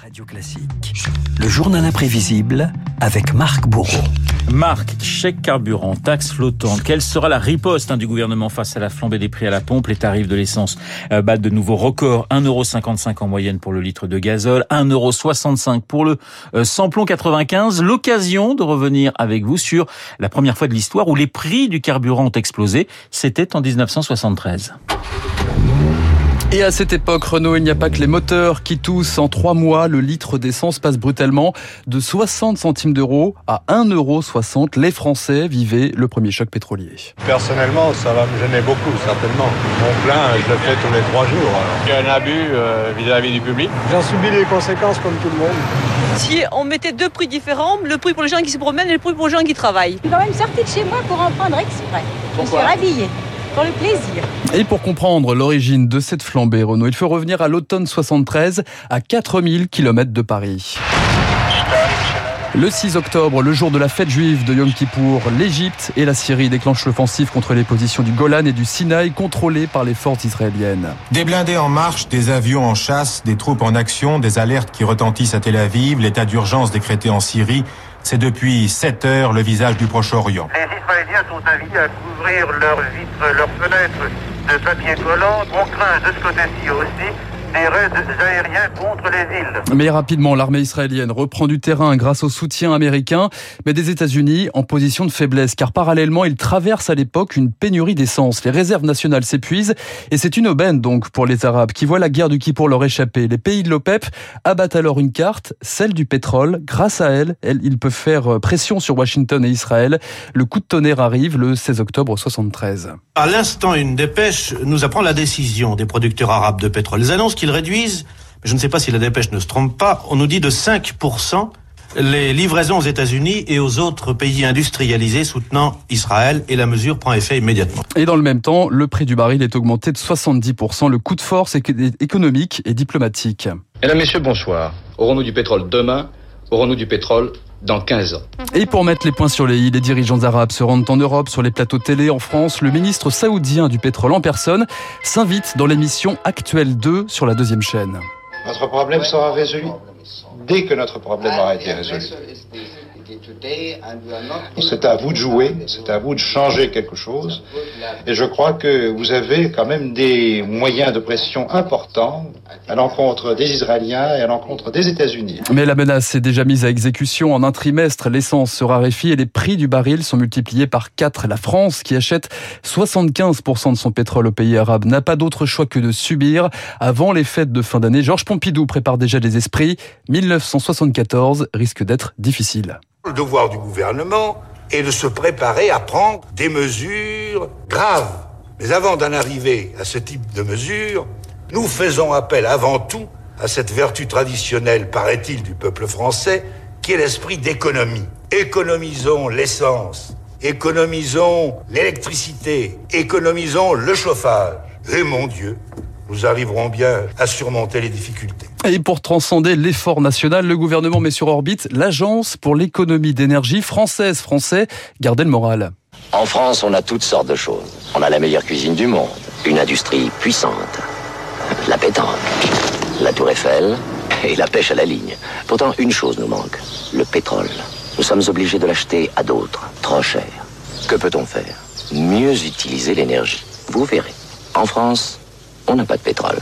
Radio Classique. Le journal imprévisible avec Marc Bourreau. Marc, chèque carburant, taxe flottante, quelle sera la riposte hein, du gouvernement face à la flambée des prix à la pompe Les tarifs de l'essence euh, battent de nouveaux records. 1,55€ en moyenne pour le litre de gazole, 1,65€ pour le euh, samplon 95. L'occasion de revenir avec vous sur la première fois de l'histoire où les prix du carburant ont explosé. C'était en 1973. Et à cette époque, Renault, il n'y a pas que les moteurs qui toussent. En trois mois, le litre d'essence passe brutalement de 60 centimes d'euros à 1,60 euro. Les Français vivaient le premier choc pétrolier. Personnellement, ça va me gêner beaucoup, certainement. Mon plein, je le fais tous les trois jours. Il y a un abus euh, vis-à-vis du public. J'en subis les conséquences comme tout le monde. Si on mettait deux prix différents, le prix pour les gens qui se promènent et le prix pour les gens qui travaillent. Je suis quand même sortie de chez moi pour en prendre exprès. Pourquoi je suis rhabillée. Pour le plaisir. Et pour comprendre l'origine de cette flambée, Renault, il faut revenir à l'automne 73, à 4000 km de Paris. Le 6 octobre, le jour de la fête juive de Yom Kippour, l'Égypte et la Syrie déclenchent l'offensive contre les positions du Golan et du Sinaï contrôlées par les forces israéliennes. Des blindés en marche, des avions en chasse, des troupes en action, des alertes qui retentissent à Tel Aviv, l'état d'urgence décrété en Syrie. C'est depuis 7 heures le visage du Proche-Orient. Les Israéliens sont invités à couvrir leurs vitres, leurs fenêtres de papier collant. On craint de ce côté-ci aussi des raids aériens contre les îles. Mais rapidement, l'armée israélienne reprend du terrain grâce au soutien américain, mais des États-Unis en position de faiblesse, car parallèlement, ils traversent à l'époque une pénurie d'essence. Les réserves nationales s'épuisent, et c'est une aubaine donc pour les Arabes qui voient la guerre du Kippour leur échapper. Les pays de l'OPEP abattent alors une carte, celle du pétrole. Grâce à elle, ils peuvent faire pression sur Washington et Israël. Le coup de tonnerre arrive le 16 octobre 73. À l'instant, une dépêche nous apprend la décision des producteurs arabes de pétrole. Ils annoncent qu'ils réduisent, je ne sais pas si la dépêche ne se trompe pas, on nous dit de 5% les livraisons aux États-Unis et aux autres pays industrialisés soutenant Israël et la mesure prend effet immédiatement. Et dans le même temps, le prix du baril est augmenté de 70%. Le coup de force économique et diplomatique. Mesdames, Messieurs, bonsoir. Aurons-nous du pétrole demain? Aurons-nous du pétrole dans 15 ans. Et pour mettre les points sur les i, les dirigeants arabes se rendent en Europe, sur les plateaux télé en France. Le ministre saoudien du pétrole en personne s'invite dans l'émission Actuelle 2 sur la deuxième chaîne. Notre problème sera résolu dès que notre problème aura été résolu. C'est à vous de jouer, c'est à vous de changer quelque chose. Et je crois que vous avez quand même des moyens de pression importants à l'encontre des Israéliens et à l'encontre des États-Unis. Mais la menace est déjà mise à exécution. En un trimestre, l'essence se raréfie et les prix du baril sont multipliés par 4. La France, qui achète 75% de son pétrole aux pays arabes, n'a pas d'autre choix que de subir. Avant les fêtes de fin d'année, Georges Pompidou prépare déjà des esprits. 1974 risque d'être difficile. Le devoir du gouvernement est de se préparer à prendre des mesures graves. Mais avant d'en arriver à ce type de mesures, nous faisons appel avant tout à cette vertu traditionnelle, paraît-il, du peuple français, qui est l'esprit d'économie. Économisons l'essence, économisons l'électricité, économisons le chauffage. Et mon Dieu, nous arriverons bien à surmonter les difficultés. Et pour transcender l'effort national, le gouvernement met sur orbite l'Agence pour l'économie d'énergie française. Français, gardez le moral. En France, on a toutes sortes de choses. On a la meilleure cuisine du monde, une industrie puissante, la pétanque, la tour Eiffel et la pêche à la ligne. Pourtant, une chose nous manque, le pétrole. Nous sommes obligés de l'acheter à d'autres, trop cher. Que peut-on faire? Mieux utiliser l'énergie. Vous verrez. En France, on n'a pas de pétrole.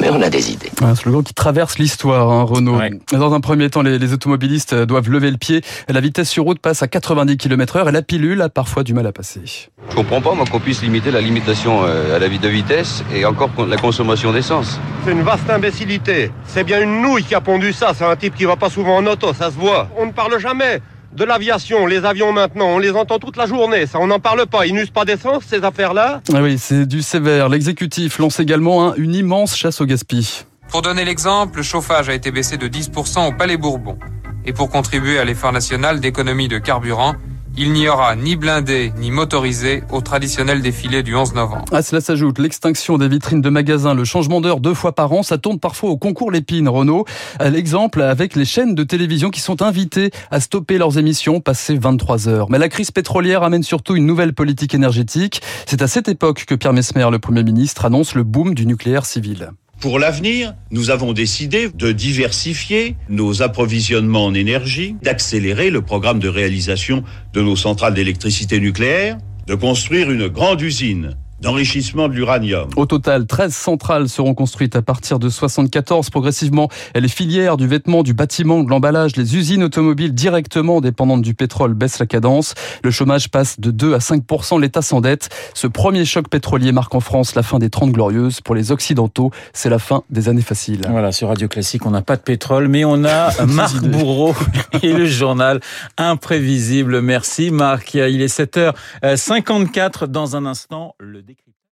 Mais on a des idées. Un slogan qui traverse l'histoire, hein, Renault. Ouais. Dans un premier temps, les, les, automobilistes doivent lever le pied. La vitesse sur route passe à 90 km heure et la pilule a parfois du mal à passer. Je comprends pas, moi, qu'on puisse limiter la limitation euh, à la de vitesse et encore la consommation d'essence. C'est une vaste imbécilité. C'est bien une nouille qui a pondu ça. C'est un type qui va pas souvent en auto, ça se voit. On ne parle jamais de l'aviation, les avions maintenant, on les entend toute la journée, ça on n'en parle pas, ils n'usent pas d'essence ces affaires-là? Ah Oui, c'est du sévère. L'exécutif lance également hein, une immense chasse au gaspillage. Pour donner l'exemple, le chauffage a été baissé de 10% au Palais Bourbon. Et pour contribuer à l'effort national d'économie de carburant, il n'y aura ni blindé ni motorisé au traditionnel défilé du 11 novembre. À cela s'ajoute l'extinction des vitrines de magasins, le changement d'heure deux fois par an, ça tourne parfois au concours Lépine, Renault. L'exemple avec les chaînes de télévision qui sont invitées à stopper leurs émissions passées 23 heures. Mais la crise pétrolière amène surtout une nouvelle politique énergétique. C'est à cette époque que Pierre Mesmer, le Premier ministre, annonce le boom du nucléaire civil. Pour l'avenir, nous avons décidé de diversifier nos approvisionnements en énergie, d'accélérer le programme de réalisation de nos centrales d'électricité nucléaire, de construire une grande usine d'enrichissement de l'uranium. Au total, 13 centrales seront construites à partir de 74. Progressivement, les filières du vêtement, du bâtiment, de l'emballage, les usines automobiles directement dépendantes du pétrole baissent la cadence. Le chômage passe de 2 à 5% l'État s'endette. Ce premier choc pétrolier marque en France la fin des 30 glorieuses. Pour les Occidentaux, c'est la fin des années faciles. Voilà, sur Radio Classique, on n'a pas de pétrole, mais on a Marc Bourreau et le journal imprévisible. Merci Marc. Il est 7h54 dans un instant. Le décrypte.